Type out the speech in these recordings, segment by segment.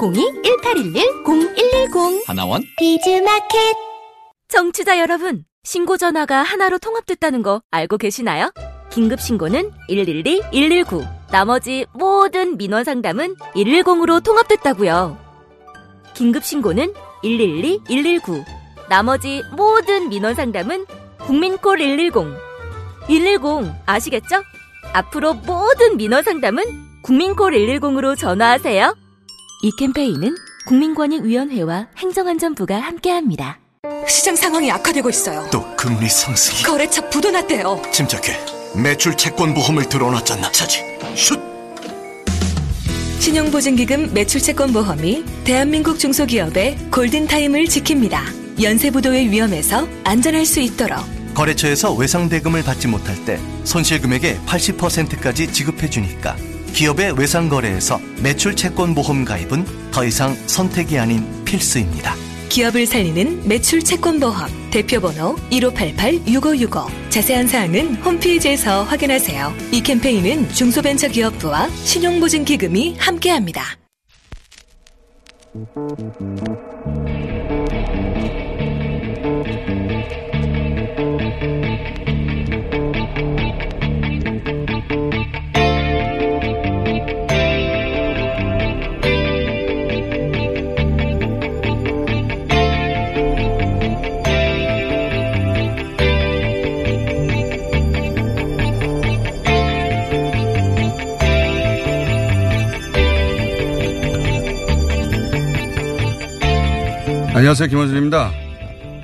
02-1811-0110 하나원? 비즈마켓. 정취자 여러분 신고 전화가 하나로 통합됐다는 거 알고 계시나요? 긴급 신고는 112, 119 나머지 모든 민원 상담은 110으로 통합됐다고요. 긴급 신고는 112, 119 나머지 모든 민원 상담은 국민콜 110 110 아시겠죠? 앞으로 모든 민원 상담은 국민콜 110으로 전화하세요. 이 캠페인은 국민권익위원회와 행정안전부가 함께합니다. 시장 상황이 악화되고 있어요. 또 금리 상승이 거래처 부도 났대요. 침착해 매출 채권 보험을 들어놨잖아 차지 슛 신용보증기금 매출채권보험이 대한민국 중소기업의 골든타임을 지킵니다. 연쇄부도의 위험에서 안전할 수 있도록 거래처에서 외상대금을 받지 못할 때 손실금액의 80%까지 지급해주니까 기업의 외상 거래에서 매출 채권 보험 가입은 더 이상 선택이 아닌 필수입니다 기업을 살리는 매출 채권 보험 대표번호 1588-6565 자세한 사항은 홈페이지에서 확인하세요. 이 캠페인은 중소벤처기업부와 신용보증기금이 함께합니다. 안녕하세요. 김원준입니다.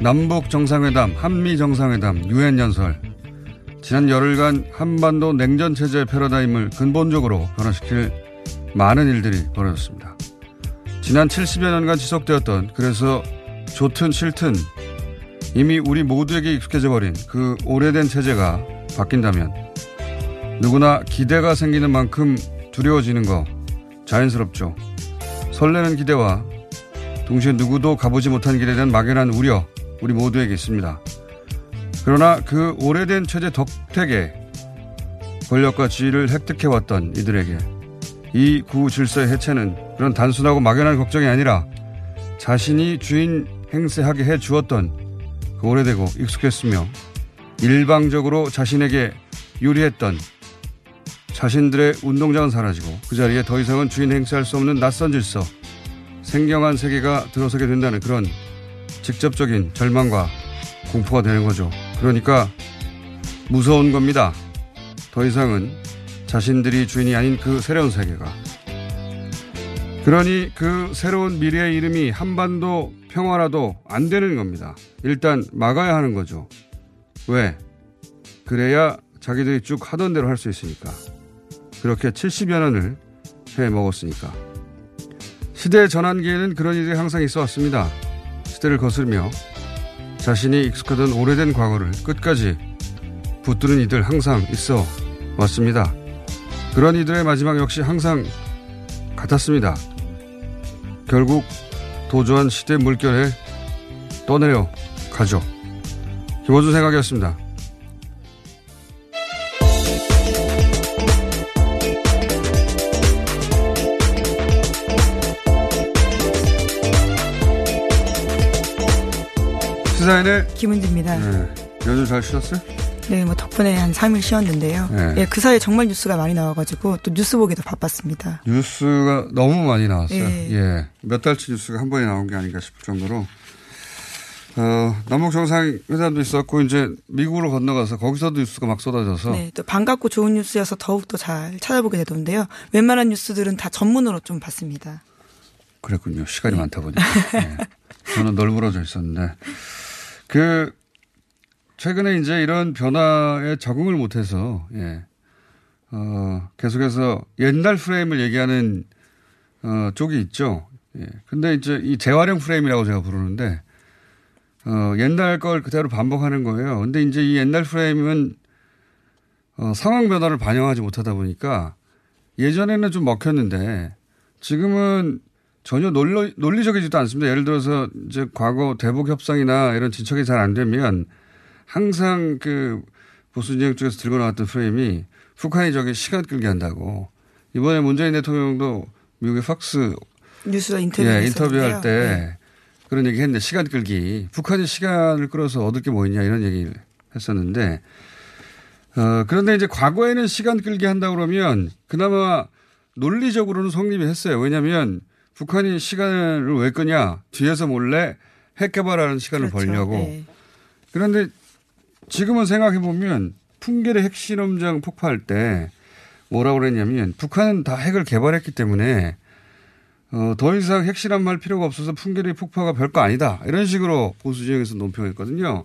남북 정상회담, 한미 정상회담, 유엔 연설. 지난 열흘간 한반도 냉전 체제의 패러다임을 근본적으로 변화시킬 많은 일들이 벌어졌습니다. 지난 70여 년간 지속되었던 그래서 좋든 싫든 이미 우리 모두에게 익숙해져 버린 그 오래된 체제가 바뀐다면 누구나 기대가 생기는 만큼 두려워지는 거 자연스럽죠. 설레는 기대와 동시에 누구도 가보지 못한 길에 대한 막연한 우려 우리 모두에게 있습니다. 그러나 그 오래된 체제 덕택에 권력과 지위를 획득해왔던 이들에게 이 구 질서의 해체는 그런 단순하고 막연한 걱정이 아니라 자신이 주인 행세하게 해 주었던 그 오래되고 익숙했으며 일방적으로 자신에게 유리했던 자신들의 운동장은 사라지고 그 자리에 더 이상은 주인 행세할 수 없는 낯선 질서 생경한 세계가 들어서게 된다는 그런 직접적인 절망과 공포가 되는 거죠. 그러니까 무서운 겁니다. 더 이상은 자신들이 주인이 아닌 그 새로운 세계가. 그러니 그 새로운 미래의 이름이 한반도 평화라도 안 되는 겁니다. 일단 막아야 하는 거죠. 왜? 그래야 자기들이 쭉 하던 대로 할 수 있으니까. 그렇게 70여 년을 해 먹었으니까. 시대 전환기에는 그런 일이 항상 있어 왔습니다. 시대를 거스르며 자신이 익숙하던 오래된 과거를 끝까지 붙드는 이들 항상 있어 왔습니다. 그런 이들의 마지막 역시 항상 같았습니다. 결국 도저한 시대 물결에 떠내려 가죠. 김호준 생각이었습니다. 시사인의 김은지입니다. 네. 연휴 잘 쉬었어요? 네, 뭐 덕분에 한 3일 쉬었는데요. 네. 예, 그 사이에 정말 뉴스가 많이 나와가지고 또 뉴스 보기도 바빴습니다. 뉴스가 너무 많이 나왔어요. 예. 예. 몇 달치 뉴스가 한 번에 나온 게 아닌가 싶을 정도로. 어, 남북 정상회담도 있었고, 이제 미국으로 건너가서 거기서도 뉴스가 막 쏟아져서. 네, 또 반갑고 좋은 뉴스여서 더욱 더 잘 찾아보게 되던데요. 웬만한 뉴스들은 다 전문으로 좀 봤습니다. 그랬군요. 시간이 많다 보니까. 예. 저는 널브러져 있었는데. 그, 최근에 이제 이런 변화에 적응을 못해서, 예. 어, 계속해서 옛날 프레임을 얘기하는, 어, 쪽이 있죠. 예. 근데 이제 이 재활용 프레임이라고 제가 부르는데, 어, 옛날 걸 그대로 반복하는 거예요. 근데 이제 이 옛날 프레임은, 어, 상황 변화를 반영하지 못하다 보니까 예전에는 좀 먹혔는데 지금은 전혀 논리, 논리적이지도 않습니다. 예를 들어서 이제 과거 대북 협상이나 이런 진척이 잘 안 되면 항상 그 보수 진영 쪽에서 들고 나왔던 프레임이 북한이 저기 시간 끌게 한다고. 이번에 문재인 대통령도 미국의 팍스 뉴스 인터뷰 예, 인터뷰할 때 네. 그런 얘기 했는데 시간 끌기. 북한이 시간을 끌어서 얻을 게 뭐 있냐 이런 얘기를 했었는데 어, 그런데 이제 과거에는 시간 끌기 한다 그러면 그나마 논리적으로는 성립이 했어요. 왜냐하면 북한이 시간을 왜 끄냐 뒤에서 몰래 핵 개발하는 시간을 그렇죠. 벌려고. 네. 그런데 지금은 생각해 보면 풍계리 핵실험장 폭파할 때 뭐라고 그랬냐면 북한은 다 핵을 개발했기 때문에 어, 더 이상 핵실험할 필요가 없어서 풍계리 폭파가 별거 아니다. 이런 식으로 보수 진영에서 논평했거든요.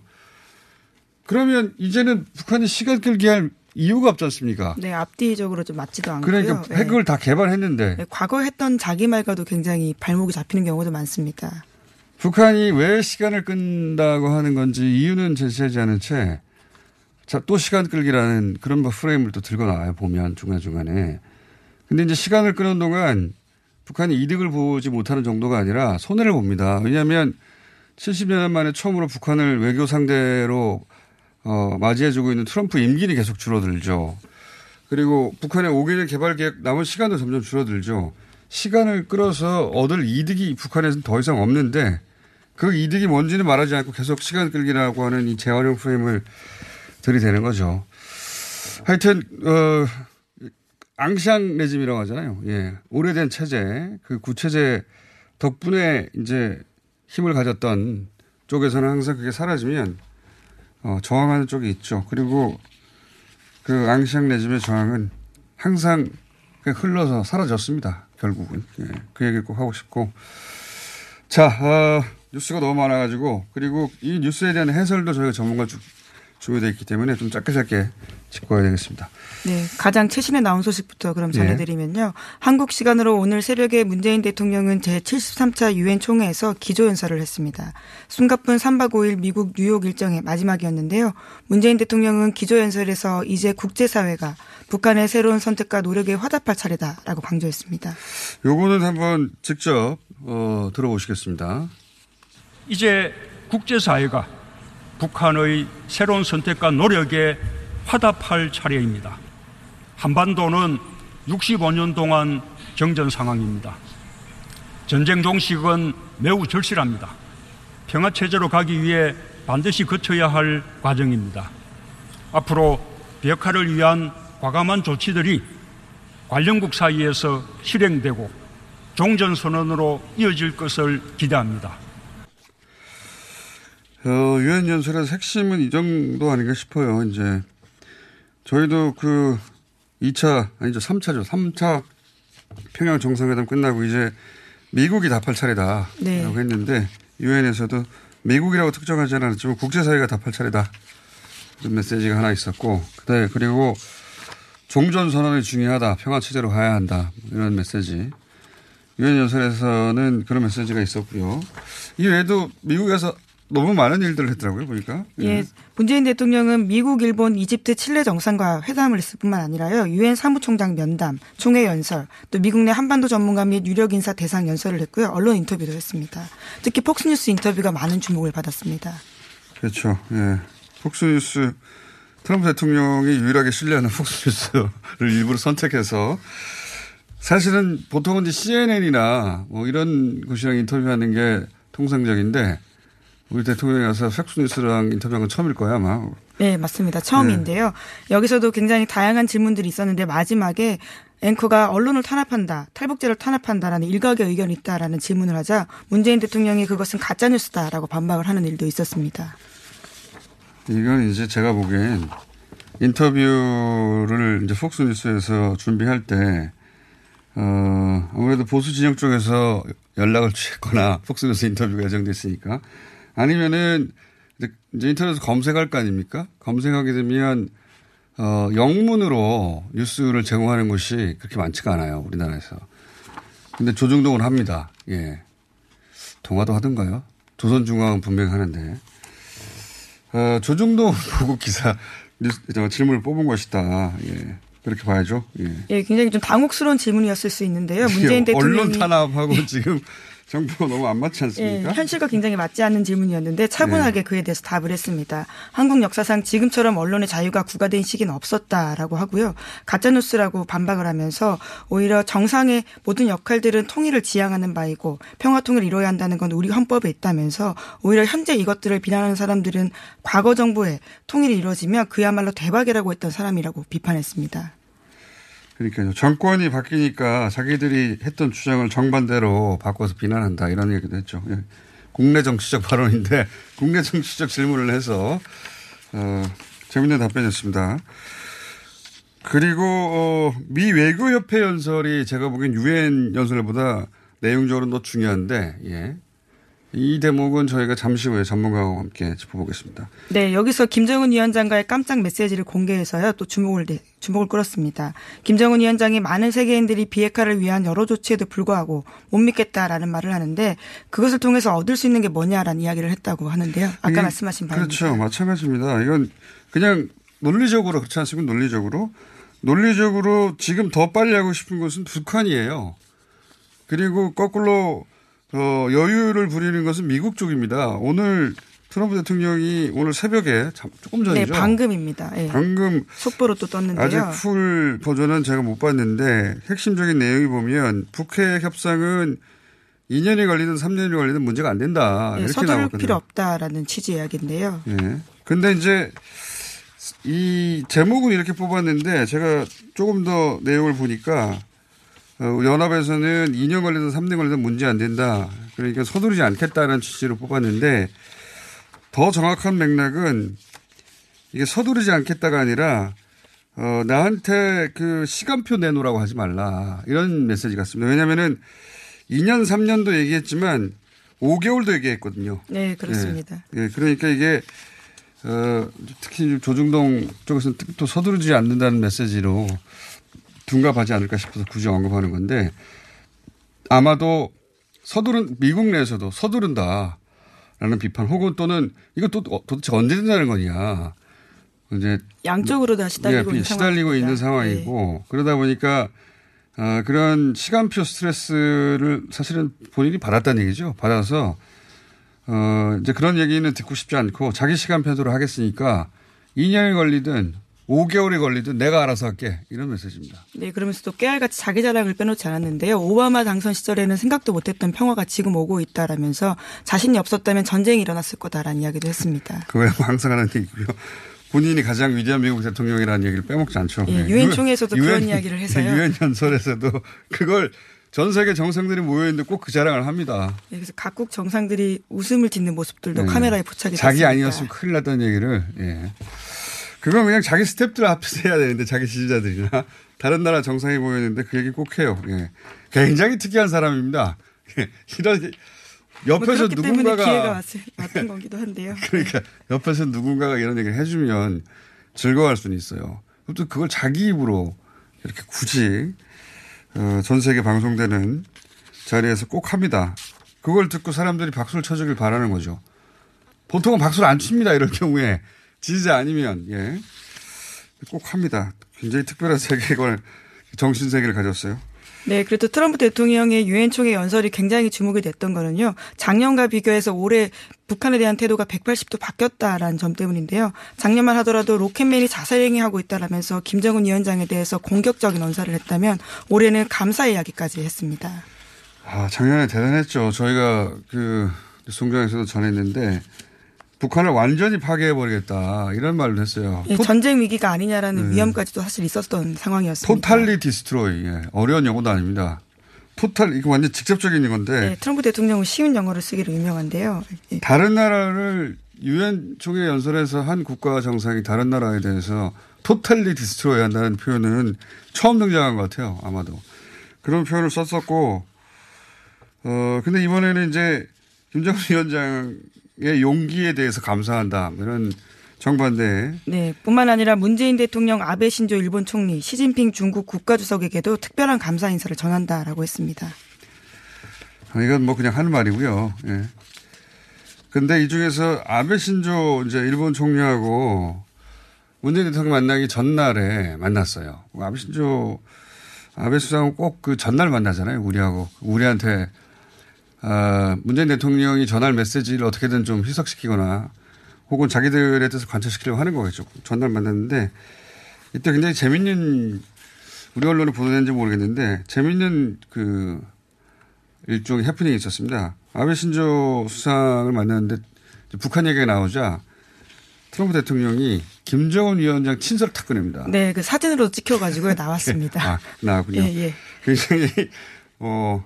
그러면 이제는 북한이 시간 끌기 할 이유가 없지 않습니까? 네, 앞뒤적으로 좀 맞지도 않고요. 그러니까 네. 핵을 다 개발했는데 네, 과거 했던 자기 말과도 굉장히 발목이 잡히는 경우도 많습니다. 북한이 왜 시간을 끈다고 하는 건지 이유는 제시하지 않은 채, 자, 또 시간 끌기라는 그런 뭐 프레임을 또 들고 나와요, 보면, 중간 중간에. 근데 이제 시간을 끄는 동안 북한이 이득을 보지 못하는 정도가 아니라 손해를 봅니다. 왜냐하면 70년 만에 처음으로 북한을 외교 상대로 어, 맞이해주고 있는 트럼프 임기는 계속 줄어들죠. 그리고 북한의 5개년 개발 계획 남은 시간도 점점 줄어들죠. 시간을 끌어서 얻을 이득이 북한에서는 더 이상 없는데 그 이득이 뭔지는 말하지 않고 계속 시간 끌기라고 하는 이 재활용 프레임을 들이대는 거죠. 하여튼 어 앙샹 레짐이라고 하잖아요. 예. 오래된 체제, 그 구체제 덕분에 이제 힘을 가졌던 쪽에서는 항상 그게 사라지면 어, 저항하는 쪽이 있죠. 그리고 그 앙샹 레짐의 저항은 항상 그냥 흘러서 사라졌습니다. 결국은. 예. 그 얘기 꼭 하고 싶고. 자, 어, 뉴스가 너무 많아가지고 그리고 이 뉴스에 대한 해설도 저희가 전문가 쭉 준비되어 있기 때문에 좀 짧게 짧게 짚고 가야 되겠습니다. 네, 가장 최신에 나온 소식부터 그럼 전해드리면요. 한국 시간으로 오늘 새벽에 문재인 대통령은 제73차 유엔 총회에서 기조연설을 했습니다. 숨가쁜 3박 5일 미국 뉴욕 일정의 마지막이었는데요. 문재인 대통령은 기조연설에서 이제 국제사회가 북한의 새로운 선택과 노력에 화답할 차례다라고 강조했습니다. 요거는 한번 직접 어, 들어보시겠습니다. 이제 국제사회가 북한의 새로운 선택과 노력에 화답할 차례입니다. 한반도는 65년 동안 경전 상황입니다. 전쟁 종식은 매우 절실합니다. 평화 체제로 가기 위해 반드시 거쳐야 할 과정입니다. 앞으로 비핵화를 위한 과감한 조치들이 관련국 사이에서 실행되고 종전선언으로 이어질 것을 기대합니다. 어, 유엔 연설의 핵심은 이 정도 아닌가 싶어요. 이제 저희도 그 2차 아니죠 3차죠. 3차 평양 정상회담 끝나고 이제 미국이 답할 차례다라고 네. 했는데 유엔에서도 미국이라고 특정하지 않았지만 국제사회가 답할 차례다. 그런 메시지가 하나 있었고 그다음에 그리고 종전 선언이 중요하다. 평화 체제로 가야 한다. 이런 메시지. 유엔 연설에서는 그런 메시지가 있었고요. 이 외에도 미국에서 너무 많은 일들을 했더라고요, 보니까. 예, 문재인 대통령은 미국, 일본, 이집트, 칠레 정상과 회담을 했을 뿐만 아니라요. 유엔 사무총장 면담, 총회 연설, 또 미국 내 한반도 전문가 및 유력 인사 대상 연설을 했고요. 언론 인터뷰도 했습니다. 특히 폭스뉴스 인터뷰가 많은 주목을 받았습니다. 그렇죠. 예. 폭스뉴스, 트럼프 대통령이 유일하게 신뢰하는 폭스뉴스를 일부러 선택해서 사실은 보통은 이제 CNN이나 뭐 이런 곳이랑 인터뷰하는 게 통상적인데 우리 대통령이 와서 폭스뉴스랑 인터뷰한 건 처음일 거야, 아마. 네, 맞습니다. 처음인데요. 여기서도 굉장히 다양한 질문들이 있었는데 마지막에 앵커가 언론을 탄압한다, 탈북제를 탄압한다라는 일각의 의견이 있다라는 질문을 하자 문재인 대통령이 그것은 가짜 뉴스다라고 반박을 하는 일도 있었습니다. 이건 이제 제가 보기엔 인터뷰를 이제 폭스뉴스에서 준비할 때, 어, 아무래도 보수 진영 쪽에서 연락을 취했거나 폭스뉴스 인터뷰가 예정됐으니까 아니면은 이제 인터넷에서 검색할 거 아닙니까? 검색하게 되면 어, 영문으로 뉴스를 제공하는 곳이 그렇게 많지가 않아요. 우리나라에서. 근데 조중동은 합니다. 예. 동화도 하던가요? 조선중앙은 분명히 하는데. 어, 조중동 보고 기사, 뉴스, 질문을 뽑은 것이다. 예. 그렇게 봐야죠. 예. 예, 굉장히 좀 당혹스러운 질문이었을 수 있는데요. 문재인 대통령이 언론 탄압하고 지금 정부가 너무 안 맞지 않습니까? 예, 현실과 굉장히 맞지 않는 질문이었는데 차분하게 네. 그에 대해서 답을 했습니다. 한국 역사상 지금처럼 언론의 자유가 구가된 시기는 없었다라고 하고요. 가짜뉴스라고 반박을 하면서 오히려 정상의 모든 역할들은 통일을 지향하는 바이고 평화통일을 이뤄야 한다는 건 우리 헌법에 있다면서 오히려 현재 이것들을 비난하는 사람들은 과거 정부의 통일이 이루어지면 그야말로 대박이라고 했던 사람이라고 비판했습니다. 그러니까요. 정권이 바뀌니까 자기들이 했던 주장을 정반대로 바꿔서 비난한다 이런 얘기도 했죠. 예. 국내 정치적 발언인데 국내 정치적 질문을 해서 어, 재밌는 답변이었습니다. 그리고 어, 미 외교협회 연설이 제가 보기엔 유엔 연설보다 내용적으로 더 중요한데 예. 이 대목은 저희가 잠시 후에 전문가와 함께 짚어보겠습니다. 네, 여기서 김정은 위원장과의 깜짝 메시지를 공개해서요, 또 주목을, 주목을 끌었습니다. 김정은 위원장이 많은 세계인들이 비핵화를 위한 여러 조치에도 불구하고 못 믿겠다라는 말을 하는데 그것을 통해서 얻을 수 있는 게 뭐냐라는 이야기를 했다고 하는데요. 아까 이, 말씀하신 바입니다. 그렇죠. 마찬가지입니다. 이건 그냥 논리적으로 그렇지 않습니까? 논리적으로. 논리적으로 지금 더 빨리 하고 싶은 것은 북한이에요. 그리고 거꾸로 어, 여유를 부리는 것은 미국 쪽입니다. 오늘 트럼프 대통령이 오늘 새벽에 조금 전이죠. 네, 방금입니다. 네. 방금 속보로 또 떴는데요. 아직 풀 버전은 제가 못 봤는데 핵심적인 내용이 보면 북핵 협상은 2년이 걸리든 3년이 걸리든 문제가 안 된다. 네, 이렇게 서두를 나왔거든요. 필요 없다라는 취지 이야기인데요. 네. 근데 이제 이 제목은 이렇게 뽑았는데 제가 조금 더 내용을 보니까 어, 연합에서는 2년 걸리든 3년 걸리든 문제 안 된다. 그러니까 서두르지 않겠다는 취지로 뽑았는데 더 정확한 맥락은 이게 서두르지 않겠다가 아니라 어, 나한테 그 시간표 내놓으라고 하지 말라. 이런 메시지 같습니다. 왜냐면은 2년, 3년도 얘기했지만 5개월도 얘기했거든요. 네, 그렇습니다. 예, 예 그러니까 이게 어, 특히 조중동 쪽에서는 또 서두르지 않는다는 메시지로 둔갑하지 않을까 싶어서 굳이 언급하는 건데 아마도 서두른 미국 내에서도 서두른다라는 비판 혹은 또는 이거 또 도대체 언제 된다는 거냐 이제 양쪽으로 다 시달리고, 예, 있는, 시달리고 있는 상황이고 네. 그러다 보니까 아, 그런 시간표 스트레스를 사실은 본인이 받았다는 얘기죠. 받아서 어, 이제 그런 얘기는 듣고 싶지 않고 자기 시간표대로 하겠으니까 2년이 걸리든 5개월이 걸리든 내가 알아서 할게 이런 메시지입니다. 네, 그러면서 또 깨알같이 자기 자랑을 빼놓지 않았는데요. 오바마 당선 시절에는 생각도 못했던 평화가 지금 오고 있다라면서 자신이 없었다면 전쟁이 일어났을 거다라는 이야기도 했습니다. 그거야 항상 하는 얘기고요. 본인이 가장 위대한 미국 대통령이라는 얘기를 빼먹지 않죠. 예, 유엔 총회에서도 그런 이야기를 해서요. 유엔 연설에서도 그걸 전 세계 정상들이 모여 있는데 꼭 그 자랑을 합니다. 네, 그래서 각국 정상들이 웃음을 짓는 모습들도 네. 카메라에 포착이 자기 됐습니다. 아니었으면 큰일 났다는 얘기를 예. 그건 그냥 자기 스탭들 앞에서 해야 되는데 자기 지지자들이나 다른 나라 정상이 모였는데 그 얘기 꼭 해요. 예. 굉장히 특이한 사람입니다. 예. 이런 옆에서 뭐 누군가가 기회가 왔던 거기도 한데요. 그러니까 옆에서 누군가가 이런 얘기를 해주면 즐거워할 수는 있어요. 또 그걸 자기 입으로 이렇게 굳이 어, 전 세계 방송되는 자리에서 꼭 합니다. 그걸 듣고 사람들이 박수를 쳐주길 바라는 거죠. 보통은 박수를 안 칩니다. 이럴 경우에 지지자 아니면 예. 꼭 합니다. 굉장히 특별한 세계관을 정신 세계를 가졌어요. 네, 그래도 트럼프 대통령의 유엔 총회 연설이 굉장히 주목이 됐던 거는요. 작년과 비교해서 올해 북한에 대한 태도가 180도 바뀌었다라는 점 때문인데요. 작년만 하더라도 로켓맨이 자살행위하고 있다라면서 김정은 위원장에 대해서 공격적인 언사를 했다면 올해는 감사 이야기까지 했습니다. 아, 작년에 대단했죠. 저희가 그 송정에서도 전했는데 북한을 완전히 파괴해버리겠다 이런 말을 했어요. 예, 전쟁 위기가 아니냐라는 네. 위험까지도 사실 있었던 상황이었습니다. 토탈리 디스트로이 예, 어려운 영어도 아닙니다. 토탈 이거 완전 직접적인 건데. 네, 트럼프 대통령은 쉬운 영어를 쓰기로 유명한데요. 예. 다른 나라를 유엔 총회 연설에서 한 국가 정상이 다른 나라에 대해서 토탈리 디스트로이 한다는 표현은 처음 등장한 것 같아요. 아마도 그런 표현을 썼었고 어 근데 이번에는 이제 김정은 위원장 용기에 대해서 감사한다. 이런 정반대. 네. 뿐만 아니라 문재인 대통령 아베 신조 일본 총리 시진핑 중국 국가주석에게도 특별한 감사 인사를 전한다라고 했습니다. 아, 이건 뭐 그냥 하는 말이고요. 예. 근데 이 중에서 아베 신조 이제 일본 총리하고 문재인 대통령 만나기 전날에 만났어요. 아베 신조 아베 수상은 꼭 그 전날 만나잖아요. 우리하고 우리한테 아, 문재인 대통령이 전할 메시지를 어떻게든 좀 희석시키거나 혹은 자기들의 뜻을 관철시키려고 하는 거겠죠. 전날 만났는데 이때 굉장히 재밌는 우리 언론에 보도된지 모르겠는데 재밌는 그 일종의 해프닝이 있었습니다. 아베 신조 수상을 만났는데 북한 얘기가 나오자 트럼프 대통령이 김정은 위원장 친서를 탁 꺼냅니다. 네, 그 사진으로 찍혀가지고 나왔습니다. 아, 나왔군요. 예, 예. 굉장히, 어,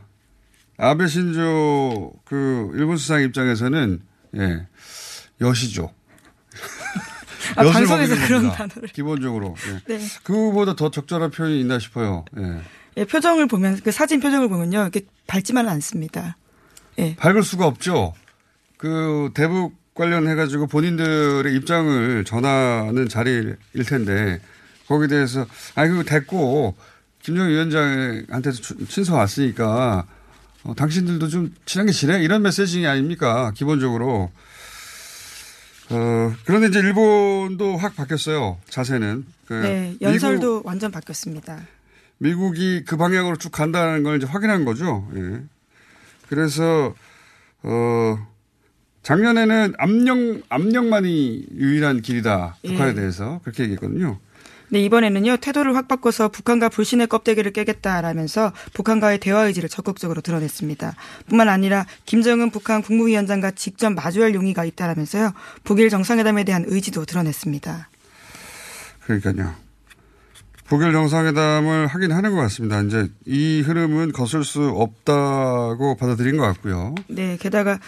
아베 신조 그 일본 수상 입장에서는, 예, 여시죠. 아, 방송에서 그런 단어를. 기본적으로. 예. 네. 그거보다 더 적절한 표현이 있나 싶어요. 예. 예, 표정을 보면, 그 사진 표정을 보면요. 이렇게 밝지만은 않습니다. 예. 밝을 수가 없죠. 그 대북 관련해가지고 본인들의 입장을 전하는 자리일 텐데 거기에 대해서 아니 그거 됐고 김정일 위원장한테서 친서 왔으니까 어, 당신들도 좀 친한 게 지내 이런 메시지 아닙니까 기본적으로 어 그런데 이제 일본도 확 바뀌었어요 자세는 그 네 연설도 미국, 완전 바뀌었습니다 미국이 그 방향으로 쭉 간다는 걸 이제 확인한 거죠 예. 그래서 어 작년에는 압력, 압력만이 유일한 길이다. 북한에 예. 대해서. 그렇게 얘기했거든요. 네, 이번에는요, 태도를 확 바꿔서 북한과 불신의 껍데기를 깨겠다라면서 북한과의 대화 의지를 적극적으로 드러냈습니다. 뿐만 아니라 김정은 북한 국무위원장과 직접 마주할 용의가 있다라면서요, 북일 정상회담에 대한 의지도 드러냈습니다. 그러니까요. 북일 정상회담을 하긴 하는 것 같습니다. 이제 이 흐름은 거슬 수 없다고 받아들인 것 같고요. 네, 게다가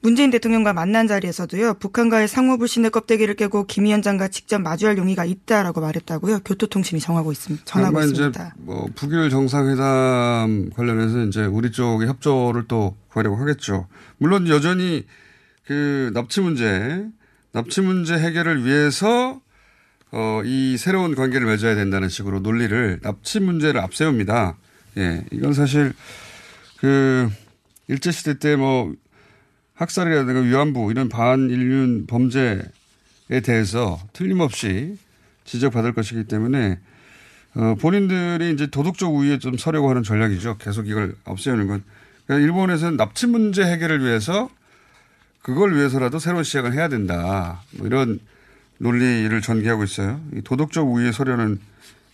문재인 대통령과 만난 자리에서도요, 북한과의 상호 불신의 껍데기를 깨고 김 위원장과 직접 마주할 용의가 있다라고 말했다고요. 교토통신이 정하고 있습니다. 전하고 있습니다. 뭐 북일 정상회담 관련해서 이제 우리 쪽의 협조를 또 구하려고 하겠죠. 물론 여전히 그 납치 문제, 납치 문제 해결을 위해서 어, 이 새로운 관계를 맺어야 된다는 식으로 논리를 납치 문제를 앞세웁니다. 예, 이건 사실 그 일제 시대 때 뭐 학살이라든가 위안부 이런 반인륜 범죄에 대해서 틀림없이 지적받을 것이기 때문에 어, 본인들이 이제 도덕적 우위에 좀 서려고 하는 전략이죠. 계속 이걸 없애는 건. 그러니까 일본에서는 납치 문제 해결을 위해서 그걸 위해서라도 새로운 시작을 해야 된다. 뭐 이런 논리를 전개하고 있어요. 도덕적 우위에 서려는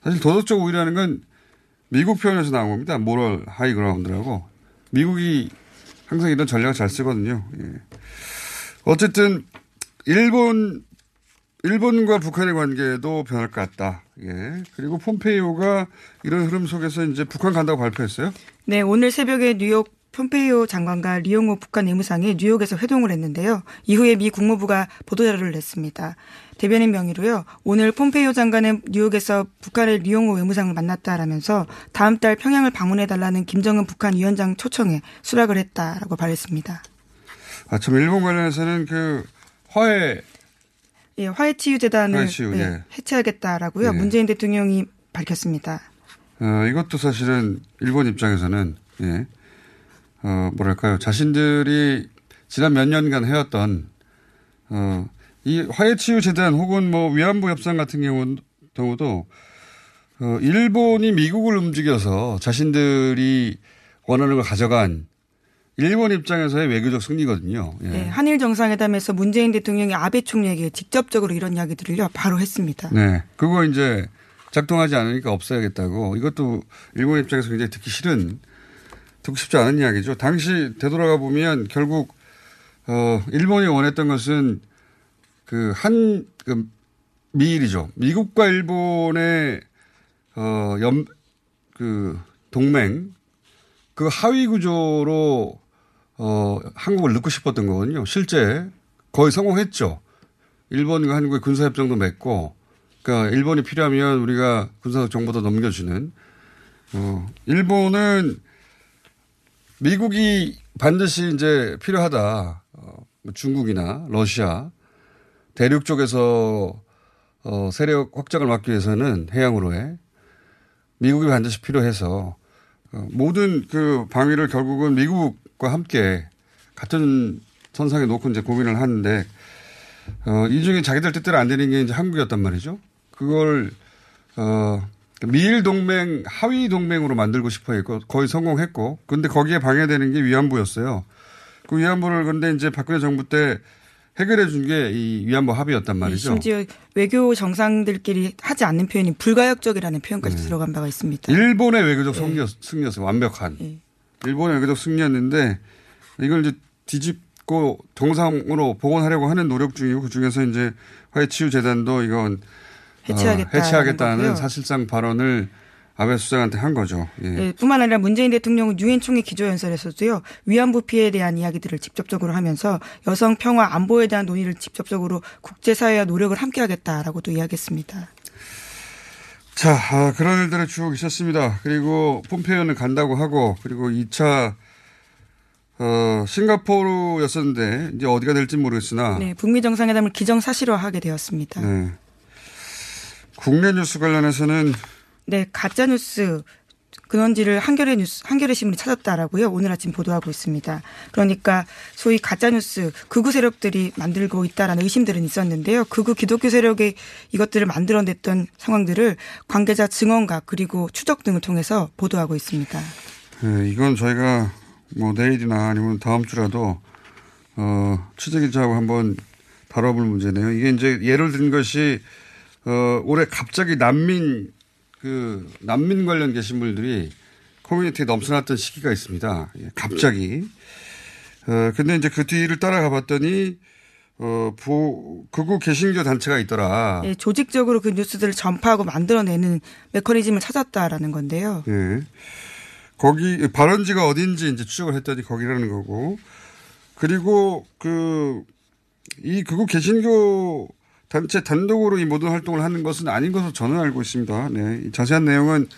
사실 도덕적 우위라는 건 미국 표현에서 나온 겁니다. moral high ground라고. 미국이 항상 이런 전략을 잘 쓰거든요. 예. 어쨌든 일본 일본과 북한의 관계도 변할 것 같다. 예. 그리고 폼페이오가 이런 흐름 속에서 이제 북한 간다고 발표했어요. 네, 오늘 새벽에 뉴욕 폼페이오 장관과 리용호 북한 내무상이 뉴욕에서 회동을 했는데요. 이후에 미 국무부가 보도자료를 냈습니다. 대변인 명의로요. 오늘 폼페이오 장관은 뉴욕에서 북한의 리용호 외무상을 만났다라면서 다음 달 평양을 방문해 달라는 김정은 북한 위원장 초청에 수락을 했다라고 말했습니다. 아, 참 일본 관련해서는 그 화해 예, 화해치유재단을 화해치유, 네, 예. 해체하겠다라고요. 예. 문재인 대통령이 밝혔습니다. 어, 이것도 사실은 일본 입장에서는 예. 어, 뭐랄까요. 자신들이 지난 몇 년간 해왔던, 어, 이 화해치유재단 혹은 뭐 위안부 협상 같은 경우, 경우도, 어, 일본이 미국을 움직여서 자신들이 원하는 걸 가져간 일본 입장에서의 외교적 승리거든요. 예. 네, 한일 정상회담에서 문재인 대통령이 아베 총리에게 직접적으로 이런 이야기들을요 바로 했습니다. 네, 그거 이제 작동하지 않으니까 없어야겠다고 이것도 일본 입장에서 굉장히 듣기 싫은 듣고 싶지 않은 이야기죠. 당시 되돌아가 보면 결국 어 일본이 원했던 것은 그한 그 미일이죠. 미국과 일본의 어연그 동맹 그 하위 구조로 어 한국을 넣고 싶었던 거거든요. 실제 거의 성공했죠. 일본과 한국의 군사 협정도 맺고 그러니까 일본이 필요하면 우리가 군사적 정보도 넘겨주는 어 일본은 미국이 반드시 이제 필요하다. 어, 뭐 중국이나 러시아 대륙 쪽에서 어, 세력 확장을 막기 위해서는 해양으로의 미국이 반드시 필요해서 어, 모든 그 방위를 결국은 미국 미국과 함께 같은 선상에 놓고 이제 고민을 하는데 어, 이 중에 자기들 뜻대로 안 되는 게 이제 한국이었단 말이죠. 그걸 어, 미일 동맹 하위 동맹으로 만들고 싶어 했고 거의 성공했고 근데 거기에 방해되는 게 위안부였어요. 그 위안부를 근데 이제 박근혜 정부 때 해결해 준 게 이 위안부 합의였단 말이죠. 심지어 외교 정상들끼리 하지 않는 표현이 불가역적이라는 표현까지 들어간 바가 있습니다. 일본의 외교적 승리였, 승리였어요. 완벽한. 예. 일본의 외교적 승리였는데 이걸 이제 뒤집고 정상으로 복원하려고 하는 노력 중이고 그 중에서 이제 화해치유 재단도 이건 해체하겠다는 어, 해체하겠다는. 사실상 발언을 아베 수장한테 한 거죠. 예. 예, 뿐만 아니라 문재인 대통령은 유엔 총회 기조연설에서도요 위안부 피해에 대한 이야기들을 직접적으로 하면서 여성 평화 안보에 대한 논의를 직접적으로 국제사회와 노력을 함께하겠다라고도 이야기했습니다. 자, 아, 그런 일들의 추억이 있었습니다. 그리고 폼페이오는 간다고 하고, 그리고 2차, 어, 싱가포르였었는데, 이제 어디가 될지 모르겠으나, 네, 북미 정상회담을 기정사실화하게 되었습니다. 네. 국내 뉴스 관련해서는, 네, 가짜 뉴스 근원지를 한겨레 뉴스, 한겨레 신문이 찾았다라고요. 오늘 아침 보도하고 있습니다. 그러니까 소위 가짜 뉴스 극우 세력들이 만들고 있다라는 의심들은 있었는데요. 극우 기독교 세력이 이것들을 만들어냈던 상황들을 관계자 증언과 그리고 추적 등을 통해서 보도하고 있습니다. 예, 이건 저희가 뭐 내일이나 아니면 다음 주라도, 어, 취재 기자하고 한번 다뤄볼 문제네요. 이게 이제 예를 든 것이, 어, 올해 갑자기 난민, 그, 난민 관련 게시물들이 커뮤니티에 넘쳐났던 시기가 있습니다. 예, 갑자기. 어, 근데 이제 그 뒤를 따라가 봤더니, 어, 부, 극우 개신교 단체가 있더라. 예, 조직적으로 그 뉴스들을 전파하고 만들어내는 메커니즘을 찾았다라는 건데요. 예. 거기 발원지가 어딘지 이제 추적을 했더니 거기라는 거고 그리고 그 이 극우 개신교 단체 단독으로 이 모든 활동을 하는 것은 아닌 것으로 저는 알고 있습니다. 네. 이 자세한 내용은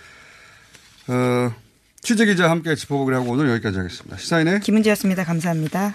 어, 취재 기자 함께 짚어보기로 하고 오늘 여기까지 하겠습니다. 시사인의 김은지였습니다. 감사합니다.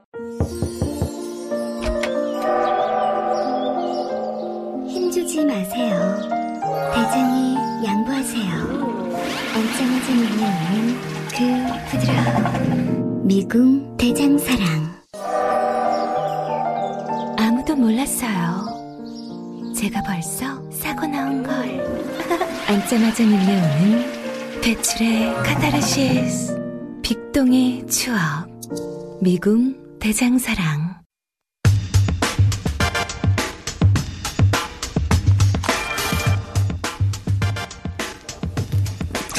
밀려오는 그 부드러운 미궁 대장사랑. 아무도 몰랐어요. 제가 벌써 사고 나온 걸. 앉자마자 밀려오는 배출의 카타르시스. 빅동의 추억. 미궁 대장사랑.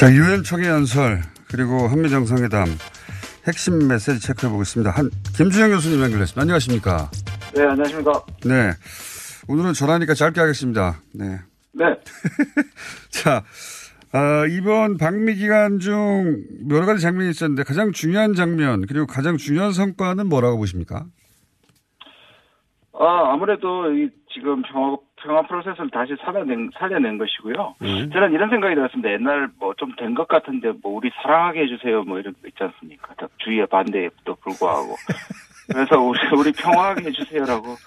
자, 유엔 초기 연설 그리고 한미 정상회담 핵심 메시지 체크해 보겠습니다. 한 김주영 교수님 연결했습니다. 안녕하십니까? 네, 안녕하십니까. 네. 오늘은 전화니까 짧게 하겠습니다. 네. 네. 자, 아, 이번 방미 기간 중 여러 가지 장면이 있었는데 가장 중요한 장면 그리고 가장 중요한 성과는 뭐라고 보십니까? 아, 아무래도 이 지금 평화, 평화 프로세스를 다시 살려낸, 살려낸 것이고요. 네. 저는 이런 생각이 들었습니다. 옛날 뭐 좀 된 것 같은데 뭐 우리 사랑하게 해주세요 뭐 이런 거 있지 않습니까? 다 주위의 반대에도 불구하고. 그래서 우리, 우리 평화하게 해주세요라고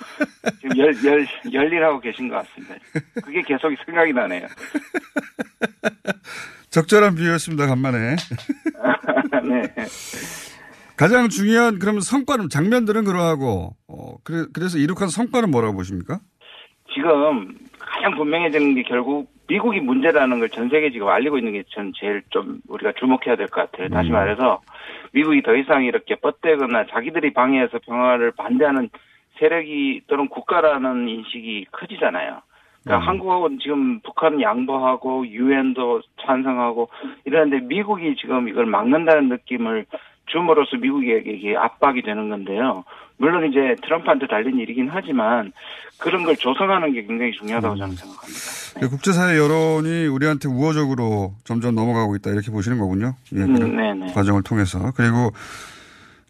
지금 열, 열, 열일하고 계신 것 같습니다. 그게 계속 생각이 나네요. 적절한 비유였습니다. 간만에. 네. 가장 중요한 그러면 성과는 장면들은 그러하고 어, 그래, 그래서 이룩한 성과는 뭐라고 보십니까? 지금 가장 분명해지는 게 결국 미국이 문제라는 걸 전 세계 지금 알리고 있는 게 전 제일 좀 우리가 주목해야 될 것 같아요. 다시 말해서 미국이 더 이상 이렇게 뻗대거나 자기들이 방해해서 평화를 반대하는 세력이 또는 국가라는 인식이 커지잖아요. 그러니까 한국하고 지금 북한은 양보하고 유엔도 찬성하고 이러는데 미국이 지금 이걸 막는다는 느낌을 줌으로써 미국에게 압박이 되는 건데요. 물론 이제 트럼프한테 달린 일이긴 하지만 그런 걸 조성하는 게 굉장히 중요하다고 저는 생각합니다. 그 국제사회 여론이 우리한테 우호적으로 점점 넘어가고 있다 이렇게 보시는 거군요. 예, 음, 네네. 과정을 통해서 그리고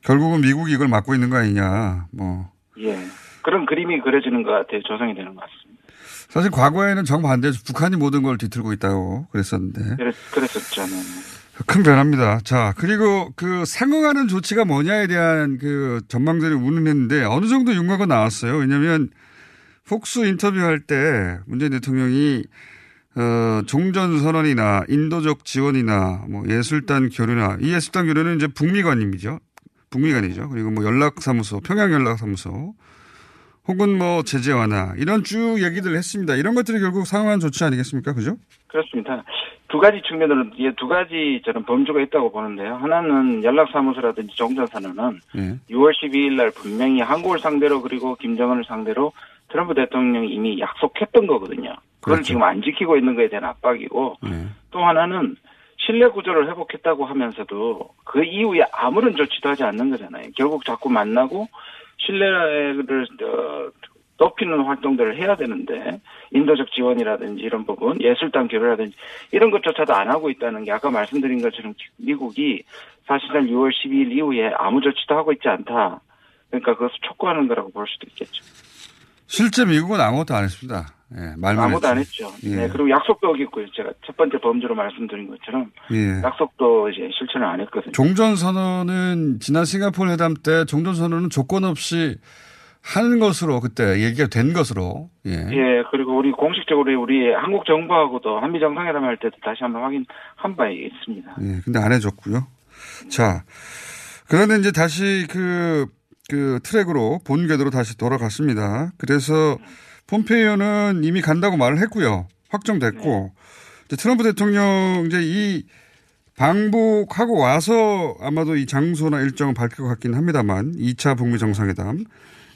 결국은 미국이 이걸 막고 있는 거 아니냐. 뭐 예. 그런 그림이 그려지는 것 같아요. 조성이 되는 것 같습니다. 사실 과거에는 정반대에서 북한이 모든 걸 뒤틀고 있다고 그랬었는데 그랬, 그랬었죠. 네. 큰 변화입니다. 자 그리고 그 상응하는 조치가 뭐냐에 대한 그 전망들이 운운했는데 어느 정도 윤곽은 나왔어요. 왜냐하면 폭스 인터뷰할 때 문재인 대통령이 어, 종전 선언이나 인도적 지원이나 뭐 예술단 교류나 이 예술단 교류는 이제 북미관임이죠. 북미관이죠. 그리고 뭐 연락사무소, 평양 연락사무소 혹은 뭐 제재 완화 이런 쭉 얘기들을 했습니다. 이런 것들이 결국 상응한 조치 아니겠습니까? 그죠? 그렇습니다. 두 가지 측면으로 이게 두 가지 저는 범주가 있다고 보는데요. 하나는 연락사무소라든지 종전선언은 예. 6월 12일 날 분명히 한국을 상대로 그리고 김정은을 상대로 트럼프 대통령이 이미 약속했던 거거든요. 그걸 그렇죠. 지금 안 지키고 있는 거에 대한 압박이고 예. 또 하나는 신뢰 구조를 회복했다고 하면서도 그 이후에 아무런 조치도 하지 않는 거잖아요. 결국 자꾸 만나고 신뢰를 어, 높이는 활동들을 해야 되는데 인도적 지원이라든지 이런 부분 예술단 교류라든지 이런 것조차도 안 하고 있다는 게 아까 말씀드린 것처럼 미국이 사실상 6월 12일 이후에 아무 조치도 하고 있지 않다. 그러니까 그것을 촉구하는 거라고 볼 수도 있겠죠. 실제 미국은 아무것도 안 했습니다. 예, 말만 아무도 안 했죠. 했죠. 예. 네, 그리고 약속도 어겼고요. 제가 첫 번째 범주로 말씀드린 것처럼 예. 약속도 이제 실천을 안 했거든요. 종전선언은 지난 싱가포르 회담 때 종전선언은 조건 없이 하는 것으로 그때 얘기가 된 것으로 예. 예, 그리고 우리 공식적으로 우리 한국 정부하고도 한미 정상회담 할 때도 다시 한번 확인한 바 있습니다. 예, 근데 안 해줬고요. 자, 그런데 이제 다시 그, 그 트랙으로 본 궤도로 다시 돌아갔습니다. 그래서 폼페이오는 이미 간다고 말을 했고요. 확정됐고 이제 트럼프 대통령 이제 이 방북하고 와서 아마도 이 장소나 일정을 밝힐 것 같긴 합니다만 2차 북미 정상회담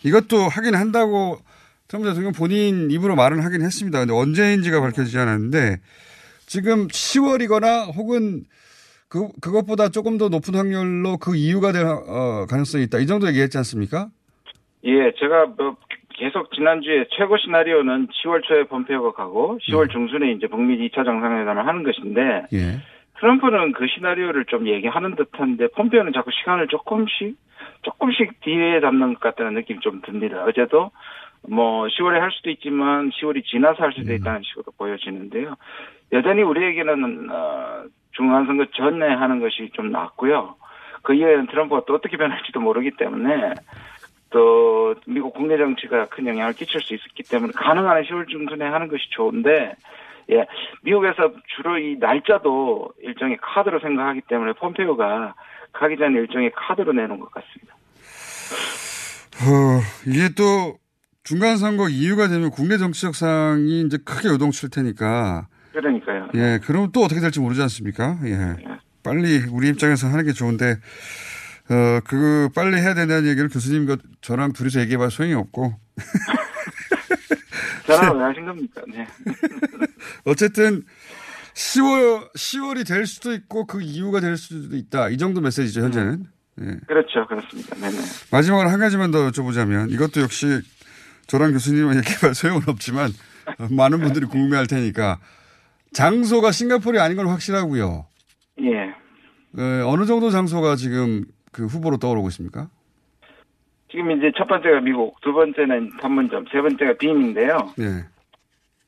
이것도 하긴 한다고 트럼프 대통령 본인 입으로 말은 하긴 했습니다. 근데 언제인지가 밝혀지지 않았는데 지금 10월이거나 혹은 그, 그것보다 조금 더 높은 확률로 그 이유가 될 어, 가능성이 있다. 이 정도 얘기했지 않습니까? 예, 제가 뭐 계속 지난주에 최고 시나리오는 10월 초에 폼페이오가 가고 10월 중순에 이제 북미 2차 정상회담을 하는 것인데 예. 트럼프는 그 시나리오를 좀 얘기하는 듯한데 폼페이오는 자꾸 시간을 조금씩 조금씩 뒤에 잡는 것 같다는 느낌이 좀 듭니다. 어제도 뭐 10월에 할 수도 있지만 10월이 지나서 할 수도 있다는 식으로 보여지는데요. 여전히 우리에게는 어, 중간선거 전에 하는 것이 좀 낫고요. 그 이후에는 트럼프가 또 어떻게 변할지도 모르기 때문에 또 미국 국내 정치가 큰 영향을 끼칠 수 있었기 때문에 가능한 10월 중순에 하는 것이 좋은데 예 미국에서 주로 이 날짜도 일종의 카드로 생각하기 때문에 폼페이오가 가기 전에 일종의 카드로 내놓은 것 같습니다. 어, 이게 또 중간 선거 이유가 되면 국내 정치적 상이 이제 크게 요동칠 테니까 그러니까요. 예, 그럼 또 어떻게 될지 모르지 않습니까? 예. 빨리 우리 입장에서 하는 게 좋은데 어, 그 빨리 해야 된다는 얘기를 교수님과 저랑 둘이서 얘기해 봐도 소용이 없고 저랑 왜 하신 겁니까? 네. 어쨌든 10월 10월이 될 수도 있고 그 이유가 될 수도 있다. 이 정도 메시지죠, 현재는. 예. 그렇죠. 그렇습니다. 네네. 마지막으로 한 가지만 더 여쭤보자면 이것도 역시 저랑 교수님은 얘기할 소용은 없지만 어, 많은 분들이 궁금해할 테니까 장소가 싱가포르이 아닌 건 확실하고요. 예. 어, 어느 정도 장소가 지금 그 후보로 떠오르고 있습니까? 지금 이제 첫 번째가 미국, 두 번째는 판문점, 세 번째가 빈인데요. 예.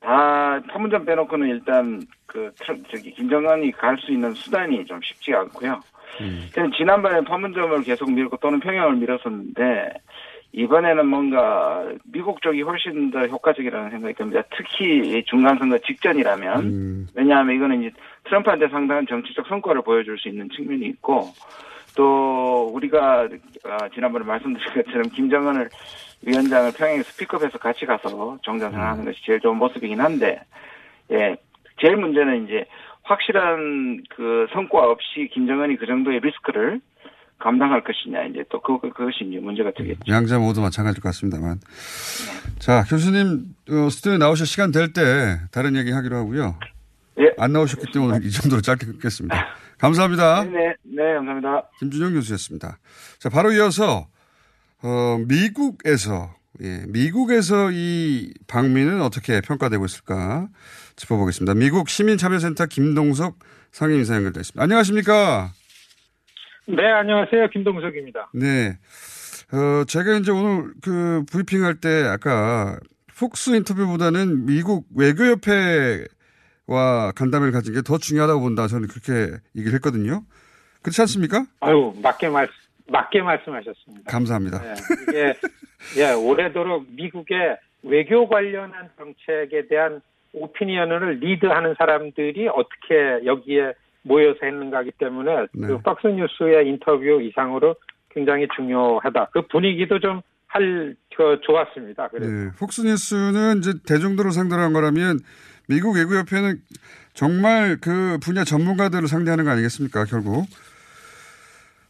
다 판문점 빼놓고는 일단 그 트럼- 저기 김정은이 갈 수 있는 수단이 좀 쉽지가 않고요. 저는 지난번에 판문점을 계속 밀고 또는 평양을 밀었었는데 이번에는 뭔가 미국 쪽이 훨씬 더 효과적이라는 생각이 듭니다. 특히 이 중간 선거 직전이라면 왜냐하면 이거는 이제 트럼프한테 상당한 정치적 성과를 보여줄 수 있는 측면이 있고 또 우리가 아, 지난번에 말씀드린 것처럼 김정은을 위원장을 평양에서 픽업해서 같이 가서 정전선언하는 것이 제일 좋은 모습이긴 한데 예 제일 문제는 이제 확실한 그 성과 없이 김정은이 그 정도의 리스크를 감당할 것이냐 이제 또 그, 그것이 이제 문제가 되겠죠. 양자 모두 마찬가지일 것 같습니다만. 자, 교수님, 어, 스튜디오에 나오실 시간 될 때 다른 얘기 하기로 하고요. 예. 안 나오셨기 때문에 이 정도로 짧게 끊겠습니다. 감사합니다. 네, 네, 감사합니다. 김준영 교수였습니다. 자, 바로 이어서, 어, 미국에서, 예, 미국에서 이 방미는 어떻게 평가되고 있을까 짚어보겠습니다. 미국 시민참여센터 김동석 상임이사 연결되어 있습니다. 안녕하십니까? 네, 안녕하세요. 김동석입니다. 네. 어, 제가 이제 오늘 그 브리핑 할 때 아까 폭스 인터뷰보다는 미국 외교협회와 간담회를 가진 게 더 중요하다고 본다. 저는 그렇게 얘기를 했거든요. 그렇지 않습니까? 아유, 맞게 말, 맞게 말씀하셨습니다. 감사합니다. 네, 이게, 예, 오래도록 미국의 외교 관련한 정책에 대한 오피니언을 리드하는 사람들이 어떻게 여기에 모여서 했는가 하기 때문에 네. 그 박스뉴스의 인터뷰 이상으로 굉장히 중요하다. 그 분위기도 좀 할, 그, 좋았습니다. 그래서. 네. 폭스뉴스는 이제 대중들을 상대로 한 거라면 미국 외교협회는 정말 그 분야 전문가들을 상대하는 거 아니겠습니까, 결국?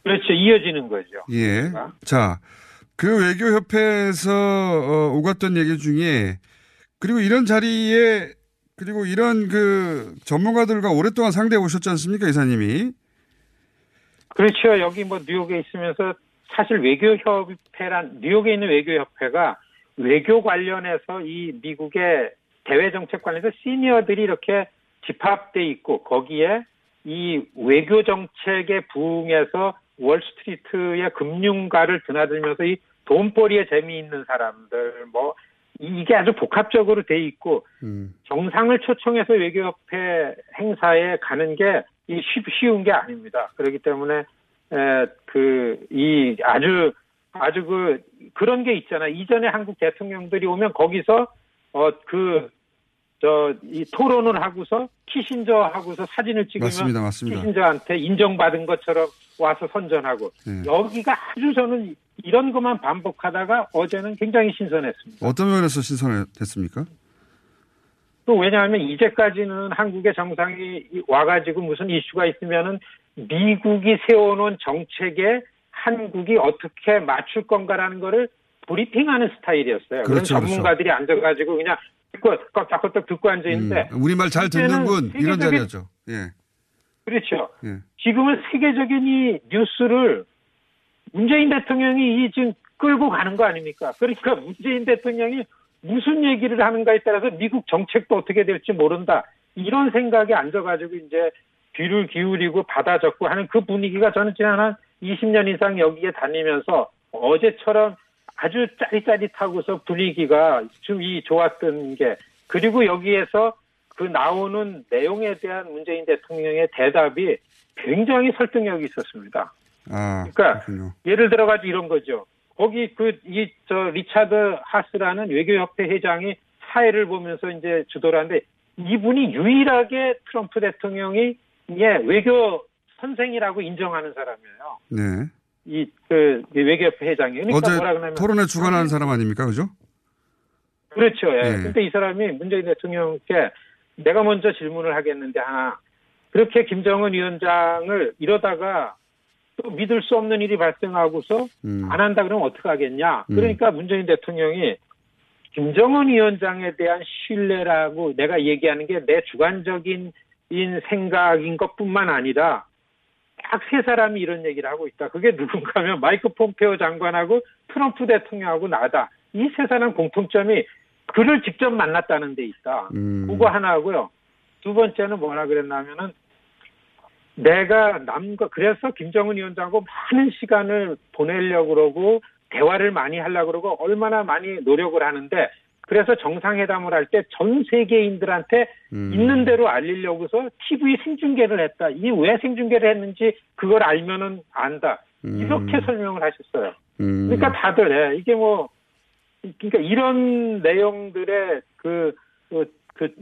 그렇죠. 이어지는 거죠. 예. 자, 그 외교협회에서 어, 오갔던 얘기 중에 그리고 이런 자리에 그리고 이런 그 전문가들과 오랫동안 상대해 오셨지 않습니까, 이사님이? 그렇죠. 여기 뭐 뉴욕에 있으면서 사실 외교협회란 뉴욕에 있는 외교협회가 외교 관련해서 이 미국의 대외 정책 관련해서 시니어들이 이렇게 집합돼 있고 거기에 이 외교 정책에 부응해서 월스트리트의 금융가를 드나들면서 이 돈벌이에 재미있는 사람들 뭐 이게 아주 복합적으로 돼 있고 정상을 초청해서 외교협회 행사에 가는 게 이 쉬운 게 아닙니다. 그렇기 때문에 그 이 아주 아주 그 그런 게 있잖아. 이전에 한국 대통령들이 오면 거기서 어그 저 이 토론을 하고서 키신저 하고서 사진을 찍으면 맞습니다, 맞습니다. 키신저한테 인정받은 것처럼 와서 선전하고 네. 여기가 아주 저는 이런 것만 반복하다가 어제는 굉장히 신선했습니다. 어떤 면에서 신선했습니까? 또 왜냐하면 이제까지는 한국의 정상이 와가지고 무슨 이슈가 있으면은 미국이 세워놓은 정책에 한국이 어떻게 맞출 건가라는 거를 브리핑하는 스타일이었어요. 그런 그렇죠, 전문가들이 앉아가지고 그냥 듣고 깍깍깍 듣고 앉아 있는데 음, 우리말 잘 듣는군 이런 세계적인- 자리였죠. 예. 그렇죠. 예. 지금은 세계적인 이 뉴스를 문재인 대통령이 이 지금 끌고 가는 거 아닙니까? 그러니까 문재인 대통령이 무슨 얘기를 하는가에 따라서 미국 정책도 어떻게 될지 모른다. 이런 생각에 앉아가지고 이제 귀를 기울이고 받아 적고 하는 그 분위기가 저는 지난 한 20년 이상 여기에 다니면서 어제처럼 아주 짜릿짜릿하고서 분위기가 좀이 좋았던 게 그리고 여기에서 그 나오는 내용에 대한 문재인 대통령의 대답이 굉장히 설득력이 있었습니다. 아, 그러니까 그렇군요. 예를 들어가지고 이런 거죠. 거기 그 이 저 리차드 하스라는 외교협회 회장이 사회를 보면서 이제 주도를 하는데 이분이 유일하게 트럼프 대통령이 예 외교 선생이라고 인정하는 사람이에요. 네. 이 그 외교협회 회장이 그러니까 어제 뭐라 토론회 주관하는 사람 아닙니까? 그죠? 그렇죠. 예. 네. 근데 이 사람이 문재인 대통령께 내가 먼저 질문을 하겠는데 하나 그렇게 김정은 위원장을 이러다가 또 믿을 수 없는 일이 발생하고서 음. 안 한다 그러면 어떻게 하겠냐. 음. 그러니까 문재인 대통령이 김정은 위원장에 대한 신뢰라고 내가 얘기하는 게 내 주관적인 인 생각인 것뿐만 아니라 딱 세 사람이 이런 얘기를 하고 있다. 그게 누군가 하면 마이크 폼페오 장관하고 트럼프 대통령하고 나다. 이 세 사람 공통점이 그를 직접 만났다는 데 있다. 음. 그거 하나 하고요. 두 번째는 뭐라 그랬냐면은 내가 남과 그래서 김정은 위원장하고 많은 시간을 보내려고 그러고 대화를 많이 하려고 그러고 얼마나 많이 노력을 하는데 그래서 정상회담을 할 때 전 세계인들한테 음. 있는 대로 알리려고서 TV 생중계를 했다. 이게 왜 생중계를 했는지 그걸 알면은 안다. 이렇게 설명을 하셨어요. 음. 그러니까 다들 예, 이게 뭐 그러니까 이런 내용들의 그, 그, 그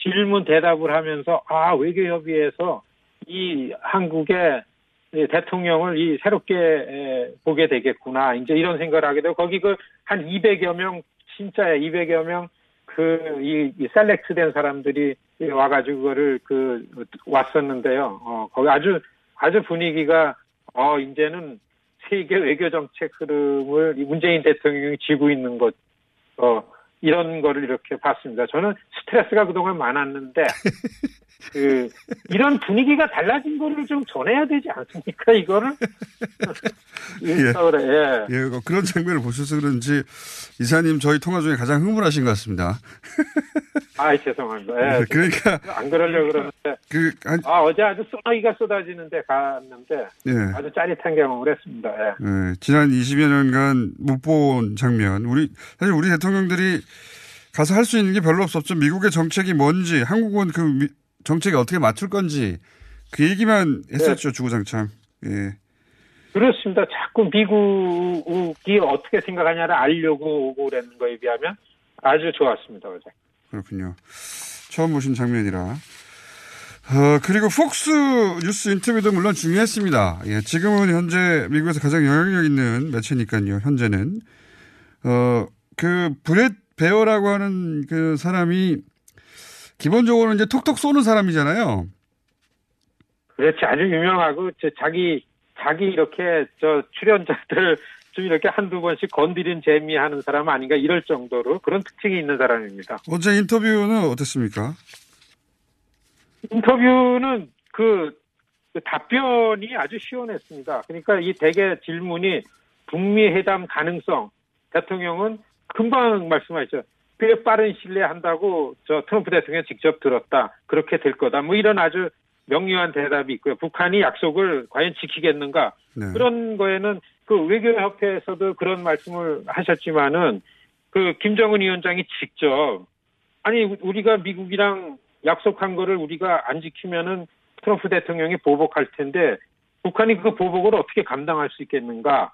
질문 대답을 하면서 아 외교협의회에서 이 한국의 이 대통령을 이 새롭게 에, 보게 되겠구나 이제 이런 생각을 하게 되고 거기 그 한 200여 명 진짜야 200여 명 그이 이 셀렉트된 사람들이 와가지고 그거를 그 왔었는데요. 어 거기 아주 아주 분위기가 어 이제는 세계 외교 정책 흐름을 이 문재인 대통령이 쥐고 있는 것, 어, 이런 거를 이렇게 봤습니다. 저는 스트레스가 그동안 많았는데, 그, 이런 분위기가 달라진 거를 좀 전해야 되지 않습니까, 이거를? 예. 서울에, 예. 예, 어, 그런 장면을 보셔서 그런지 이사님 저희 통화 중에 가장 흥분하신 것 같습니다. 아 죄송합니다. 예. 네, 그러니까 안 그러려고 그러는데. 그, 한, 아, 어제 아주 소나기가 쏟아지는데 갔는데, 예. 아주 짜릿한 경험을 했습니다. 예. 예, 지난 20여 년간 못 본 장면. 우리, 사실 우리 대통령들이 가서 할 수 있는 게 별로 없었죠. 미국의 정책이 뭔지, 한국은 그 미- 정책에 어떻게 맞출 건지, 그 얘기만 했었죠, 주구장창. 예. 그렇습니다. 자꾸 미국이 어떻게 생각하냐를 알려고 오고 그랬는 거에 비하면 아주 좋았습니다, 어제. 그렇군요. 처음 보신 장면이라. 어, 그리고 폭스 뉴스 인터뷰도 물론 중요했습니다. 예, 지금은 현재 미국에서 가장 영향력 있는 매체니까요, 현재는. 어, 그, 브렛 베어라고 하는 그 사람이 기본적으로 이제 톡톡 쏘는 사람이잖아요. 그렇지. 아주 유명하고, 저 자기, 자기 이렇게 저 출연자들 좀 이렇게 한두 번씩 건드린 재미하는 사람 아닌가 이럴 정도로 그런 특징이 있는 사람입니다. 어제 인터뷰는 어땠습니까? 인터뷰는 그, 그 답변이 아주 시원했습니다. 그러니까 이 대개 질문이 북미 회담 가능성 대통령은 금방 말씀하셨죠. 꽤 빠른 내에 한다고 저 트럼프 대통령 직접 들었다. 그렇게 될 거다. 뭐 이런 아주 명료한 대답이 있고요. 북한이 약속을 과연 지키겠는가? 네. 그런 거에는 그 외교협회에서도 그런 말씀을 하셨지만은 그 김정은 위원장이 직접 아니 우리가 미국이랑 약속한 거를 우리가 안 지키면은 트럼프 대통령이 보복할 텐데 북한이 그 보복을 어떻게 감당할 수 있겠는가?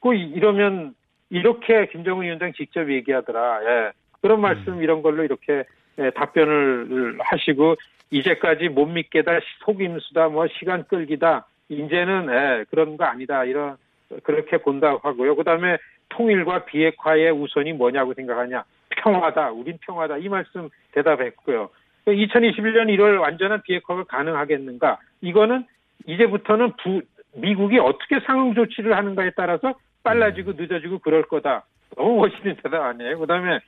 그 이러면 이렇게 김정은 위원장 직접 얘기하더라. 예. 그런 말씀 이런 걸로 이렇게 예, 답변을 하시고 이제까지 못 믿게다 속임수다 뭐 시간 끌기다 이제는 예, 그런 거 아니다 이런 그렇게 본다고 하고요. 그다음에 통일과 비핵화의 우선이 뭐냐고 생각하냐? 평화다. 우린 평화다. 이 말씀 대답했고요. 2021년 1월 완전한 비핵화가 가능하겠는가? 이거는 이제부터는 부, 미국이 어떻게 상응 조치를 하는가에 따라서 빨라지고 늦어지고 그럴 거다. 너무 멋있는 대답 아니에요. 그다음에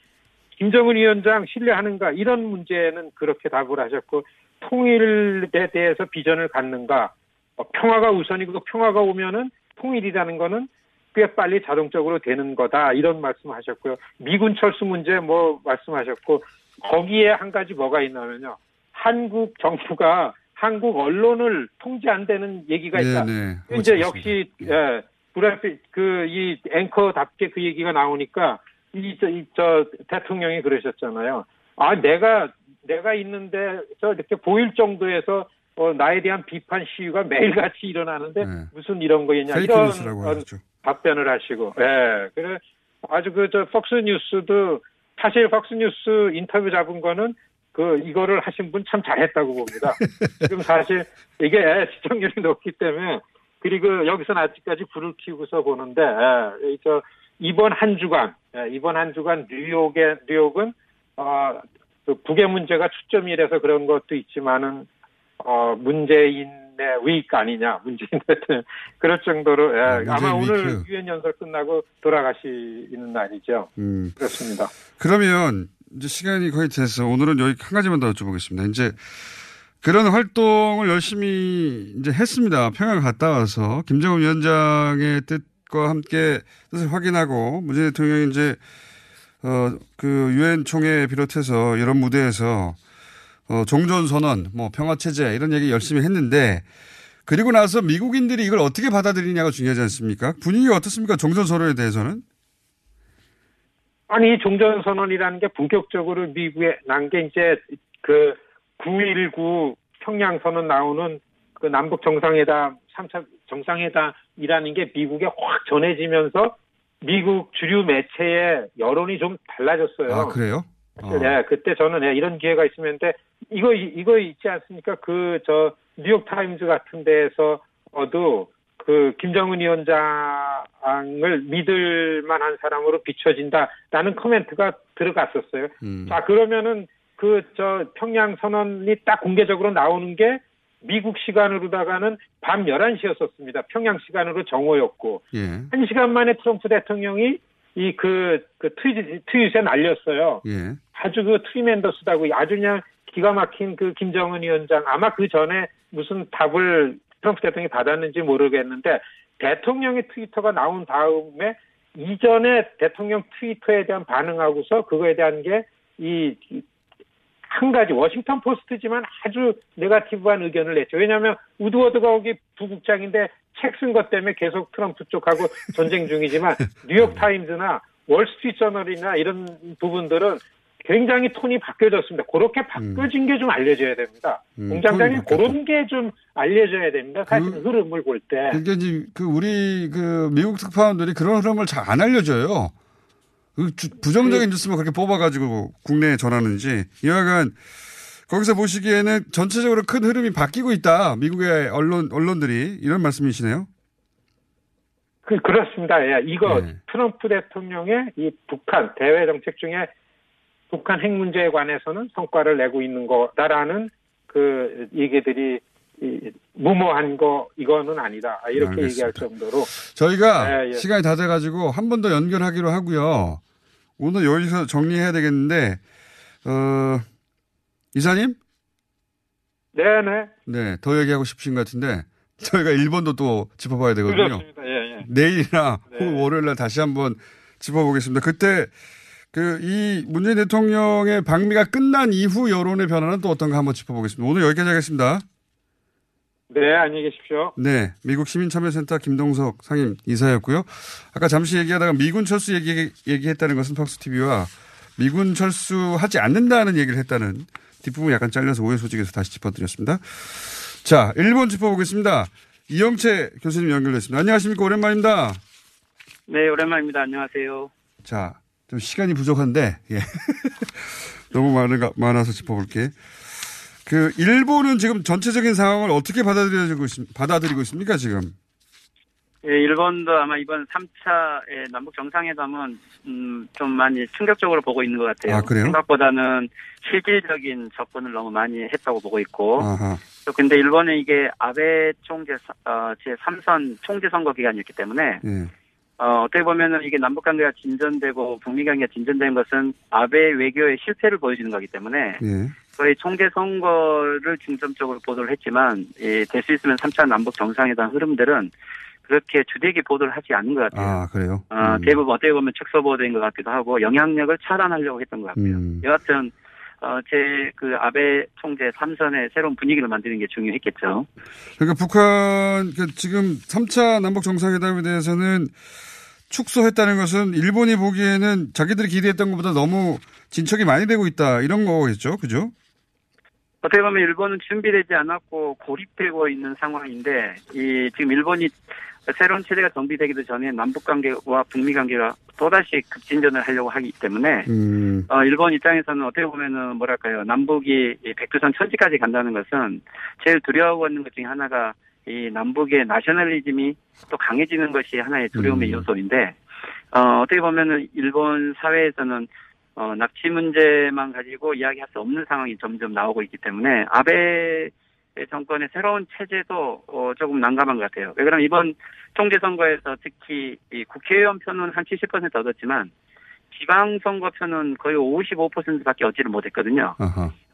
김정은 위원장 신뢰하는가 이런 문제는 그렇게 답을 하셨고 통일에 대해서 비전을 갖는가 어, 평화가 우선이고 그 평화가 오면은 통일이라는 거는 꽤 빨리 자동적으로 되는 거다 이런 말씀하셨고요. 미군 철수 문제 뭐 말씀하셨고 거기에 한 가지 뭐가 있냐면요. 한국 정부가 한국 언론을 통제 안 되는 얘기가 있다. 네, 네. 이제 역시 예, 브라피 그이 앵커답게 그 얘기가 나오니까 이 저 이, 저 대통령이 그러셨잖아요. 아 내가 내가 있는데 저 이렇게 보일 정도에서 어, 나에 대한 비판 시위가 매일같이 일어나는데 무슨 이런 페이크 이런 어, 하셨죠. 답변을 하시고 예 그래 아주 그 저 폭스 뉴스도 사실 폭스 뉴스 인터뷰 잡은 거는 그 이거를 하신 분 참 잘했다고 봅니다. 지금 사실 이게 시청률이 높기 때문에 그리고 여기서는 아직까지 불을 키우고서 보는데 예, 저 이번 한 주간 예, 이번 한 주간 뉴욕의 뉴욕은 어, 그 북의 문제가 초점이라서 그런 것도 있지만은 어, 문재인의 위익 아니냐 문재인 대통령 그럴 정도로 예, 네, 아마 문재인 오늘. 유엔 연설 끝나고 돌아가시는 날이죠. 음. 그렇습니다. 그러면 이제 시간이 거의 돼서 오늘은 여기 한 가지만 더 여쭤보겠습니다. 이제 그런 활동을 열심히 이제 했습니다. 평양 갔다 와서 김정은 위원장의 뜻 과 함께 뜻을 확인하고 문재인 대통령이 이제 어그 유엔 총회 비롯해서 이런 무대에서 어 종전 선언, 뭐 평화 체제 이런 얘기 열심히 했는데 그리고 나서 미국인들이 이걸 어떻게 받아들이냐가 중요하지 않습니까? 분위기가 어떻습니까? 종전 선언에 대해서는? 아니 종전 선언이라는 게 본격적으로 미국에 난 게 이제 그 9.19 평양 선언 나오는 그 남북 정상회담 3차 정상회담이라는 게 미국에 확 전해지면서 미국 주류 매체의 여론이 좀 달라졌어요. 아, 그래요? 어. 네, 그때 저는 네, 이런 기회가 있으면 데 이거 이거 있지 않습니까? 그 저 뉴욕 타임즈 같은 데에서도 그 김정은 위원장을 믿을 만한 사람으로 비춰진다라는 코멘트가 들어갔었어요. 음. 자 그러면은 그 저 평양 선언이 딱 공개적으로 나오는 게 미국 시간으로다가는 밤 11시였었습니다. 평양 시간으로 정오였고 예. 한 시간 만에 트럼프 대통령이 이그 그 트윗 트윗에 날렸어요. 예. 아주 그 트리멘더스다고 아주 그냥 기가 막힌 그 김정은 위원장 아마 그 전에 무슨 답을 트럼프 대통령이 받았는지 모르겠는데 대통령의 트위터가 나온 다음에 이전에 대통령 트위터에 대한 반응하고서 그거에 대한 게 이 한 가지 워싱턴 포스트지만 아주 네가티브한 의견을 냈죠. 왜냐하면 우드워드가 거기 부국장인데 책 쓴 것 때문에 계속 트럼프 쪽하고 전쟁 중이지만 뉴욕 타임즈나 월스트리트 저널이나 이런 부분들은 굉장히 톤이 바뀌어졌습니다. 그렇게 바뀌어진 게좀 알려져야 됩니다. 음, 바뀌었다. 그런 게 좀 알려져야 됩니다. 사실 흐름을 볼 때. 그러니까 이제 그 우리 그 미국 특파원들이 그런 흐름을 잘 안 알려줘요. 그 주- 부정적인 뉴스만 그렇게 뽑아가지고 국내에 전하는지 여하간 거기서 보시기에는 전체적으로 큰 흐름이 바뀌고 있다. 미국의 언론 언론들이 이런 말씀이시네요. 그, 그렇습니다. 예, 이거 네. 트럼프 대통령의 이 북한 대외 정책 중에 북한 핵 문제에 관해서는 성과를 내고 있는 거다라는 그 얘기들이 이, 무모한 거 이거는 아니다. 이렇게 알겠습니다. 얘기할 정도로 저희가 예, 예. 시간이 다 돼가지고 한 번 더 연결하기로 하고요. 오늘 여기서 정리해야 되겠는데 어, 이사님, 네네 네, 더 얘기하고 싶으신 것 같은데 저희가 일본도 또 짚어봐야 되거든요. 예, 예. 내일이나 네. 혹은 월요일 날 다시 한번 짚어보겠습니다. 그때 그이 문재인 대통령의 방미가 끝난 이후 여론의 변화는 또 어떤가 한번 짚어보겠습니다. 오늘 여기까지 하겠습니다. 네 안녕히 계십시오. 네, 미국 시민참여센터 김동석 상임 이사였고요. 아까 잠시 얘기하다가 미군 철수 얘기, 얘기했다는 것은 팍스 TV와 미군 철수하지 않는다는 얘기를 했다는 뒷부분 약간 잘려서 오해 소지에서 다시 짚어드렸습니다. 자, 일본 짚어보겠습니다. 이영채 교수님 연결됐습니다. 안녕하십니까? 오랜만입니다. 네, 오랜만입니다. 안녕하세요. 자, 좀 시간이 부족한데, 예. 너무 많은, 많아서 짚어볼게. 그, 일본은 지금 전체적인 상황을 어떻게 받아들이고, 있, 받아들이고 있습니까, 지금? 예, 일본도 아마 이번 3차의 남북 정상회담은 음, 좀 많이 충격적으로 보고 있는 것 같아요. 아, 그래요? 생각보다는 실질적인 접근을 너무 많이 했다고 보고 있고. 아하. 또 근데 일본은 이게 아베 총재 어, 제 3선 총재 선거 기간이었기 때문에 예. 어, 어떻게 보면은 이게 남북 관계가 진전되고 북미 관계가 진전된 것은 아베 외교의 실패를 보여주는 거기 때문에 예. 거의 총재 선거를 중점적으로 보도를 했지만 예, 될 수 있으면 3차 남북 정상회담 흐름들은 그렇게 주되게 보도를 하지 않은 것 같아요. 아, 그래요? 어, 음. 대부분 어떻게 보면 축소 보도인 것 같기도 하고 영향력을 차단하려고 했던 것 같고요. 음. 여하튼 어, 제그 아베 총재 3선의 새로운 분위기를 만드는 게 중요했겠죠. 그러니까 북한, 그 지금 3차 남북 정상회담에 대해서는 축소했다는 것은 일본이 보기에는 자기들이 기대했던 것보다 너무 진척이 많이 되고 있다. 이런 거겠죠. 그죠? 어떻게 보면 일본은 준비되지 않았고 고립되고 있는 상황인데 이 지금 일본이 새로운 체제가 정비되기도 전에 남북 관계와 북미 관계가 또다시 급진전을 하려고 하기 때문에 음. 어, 일본 입장에서는 어떻게 보면은 뭐랄까요 남북이 이 백두산 천지까지 간다는 것은 제일 두려워하고 있는 것 중에 하나가 이 남북의 나셔널리즘이 또 강해지는 것이 하나의 두려움의 음. 요소인데 어, 어떻게 보면은 일본 사회에서는 어, 납치 문제만 가지고 이야기할 수 없는 상황이 점점 나오고 있기 때문에 아베 정권의 새로운 체제도 어, 조금 난감한 것 같아요. 왜 그러면 이번 총재 선거에서 특히 이 국회의원 표는 한 70% 얻었지만 지방선거 표는 거의 55%밖에 얻지를 못했거든요.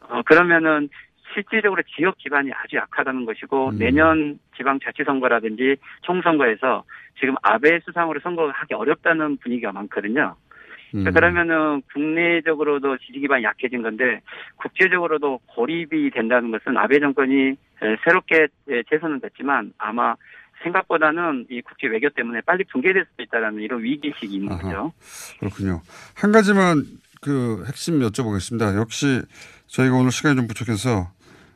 어, 그러면은 실질적으로 지역 기반이 아주 약하다는 것이고 음. 내년 지방자치선거라든지 총선거에서 지금 아베 수상으로 선거하기 어렵다는 분위기가 많거든요. 음. 그러면은 국내적으로도 지지 기반이 약해진 건데 국제적으로도 고립이 된다는 것은 아베 정권이 에, 새롭게 에, 재선은 됐지만 아마 생각보다는 이 국제 외교 때문에 빨리 붕괴될 수도 있다라는 이런 위기의식이 있는 아하. 거죠. 그렇군요. 한 가지만 그 핵심 여쭤보겠습니다. 역시 저희가 오늘 시간이 좀 부족해서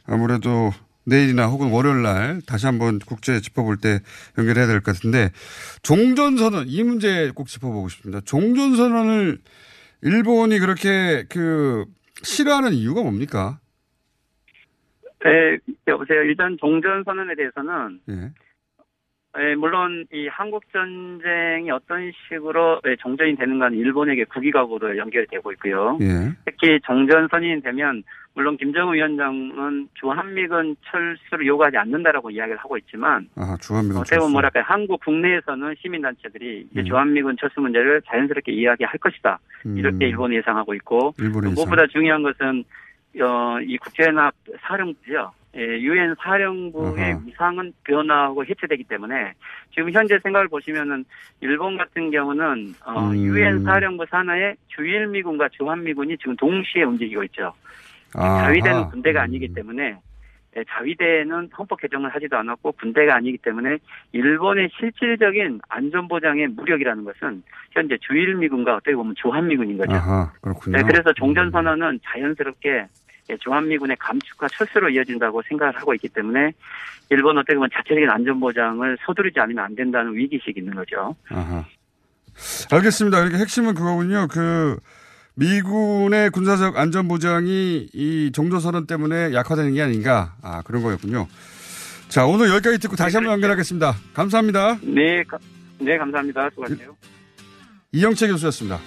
아무래도 내일이나 혹은 월요일 날 다시 한번 국제 짚어볼 때 연결해야 될 것 같은데 종전선언 이 문제 꼭 짚어보고 싶습니다. 종전선언을 일본이 그렇게 그 싫어하는 이유가 뭡니까? 네, 여보세요. 일단 종전 선언에 대해서는 예. 예, 물론 이 한국 전쟁이 어떤 식으로 예, 정전이 되는가는 일본에게 국익하고도 연결되고 있고요. 예. 특히 정전 선언이 되면 물론 김정은 위원장은 주한미군 철수를 요구하지 않는다라고 이야기를 하고 있지만 아, 주한미군 어떻게 보면. 뭐랄까 한국 국내에서는 시민단체들이 이제 음. 주한미군 철수 문제를 자연스럽게 이야기할 것이다 이렇게 음. 일본이 예상하고 있고 일본의 예상. 무엇보다 중요한 것은 어, 이 국제연합 사령부죠. 예, 유엔 사령부의 아하. 위상은 변화하고 해체되기 때문에 지금 현재 생각을 보시면은 일본 같은 경우는 어, 음. 유엔 사령부 산하에 주일 미군과 주한 미군이 지금 동시에 움직이고 있죠. 아하. 자위대는 군대가 아니기 때문에 예, 자위대는 헌법 개정을 하지도 않았고 군대가 아니기 때문에 일본의 실질적인 안전보장의 무력이라는 것은 현재 주일미군과 어떻게 보면 주한미군인 거죠. 아하, 그렇군요. 네, 그래서 종전선언은 자연스럽게 예, 주한미군의 감축과 철수로 이어진다고 생각을 하고 있기 때문에 일본 어떻게 보면 자체적인 안전보장을 서두르지 않으면 안 된다는 위기식이 있는 거죠. 아하. 알겠습니다. 이렇게 핵심은 그거군요. 그 미군의 군사적 안전 보장이 이 종전선언 때문에 약화되는 게 아닌가. 아 그런 거였군요. 자 오늘 여기까지 듣고 다시 한번 연결하겠습니다. 감사합니다. 네, 가- 네 감사합니다. 수고하세요. 이영채 교수였습니다.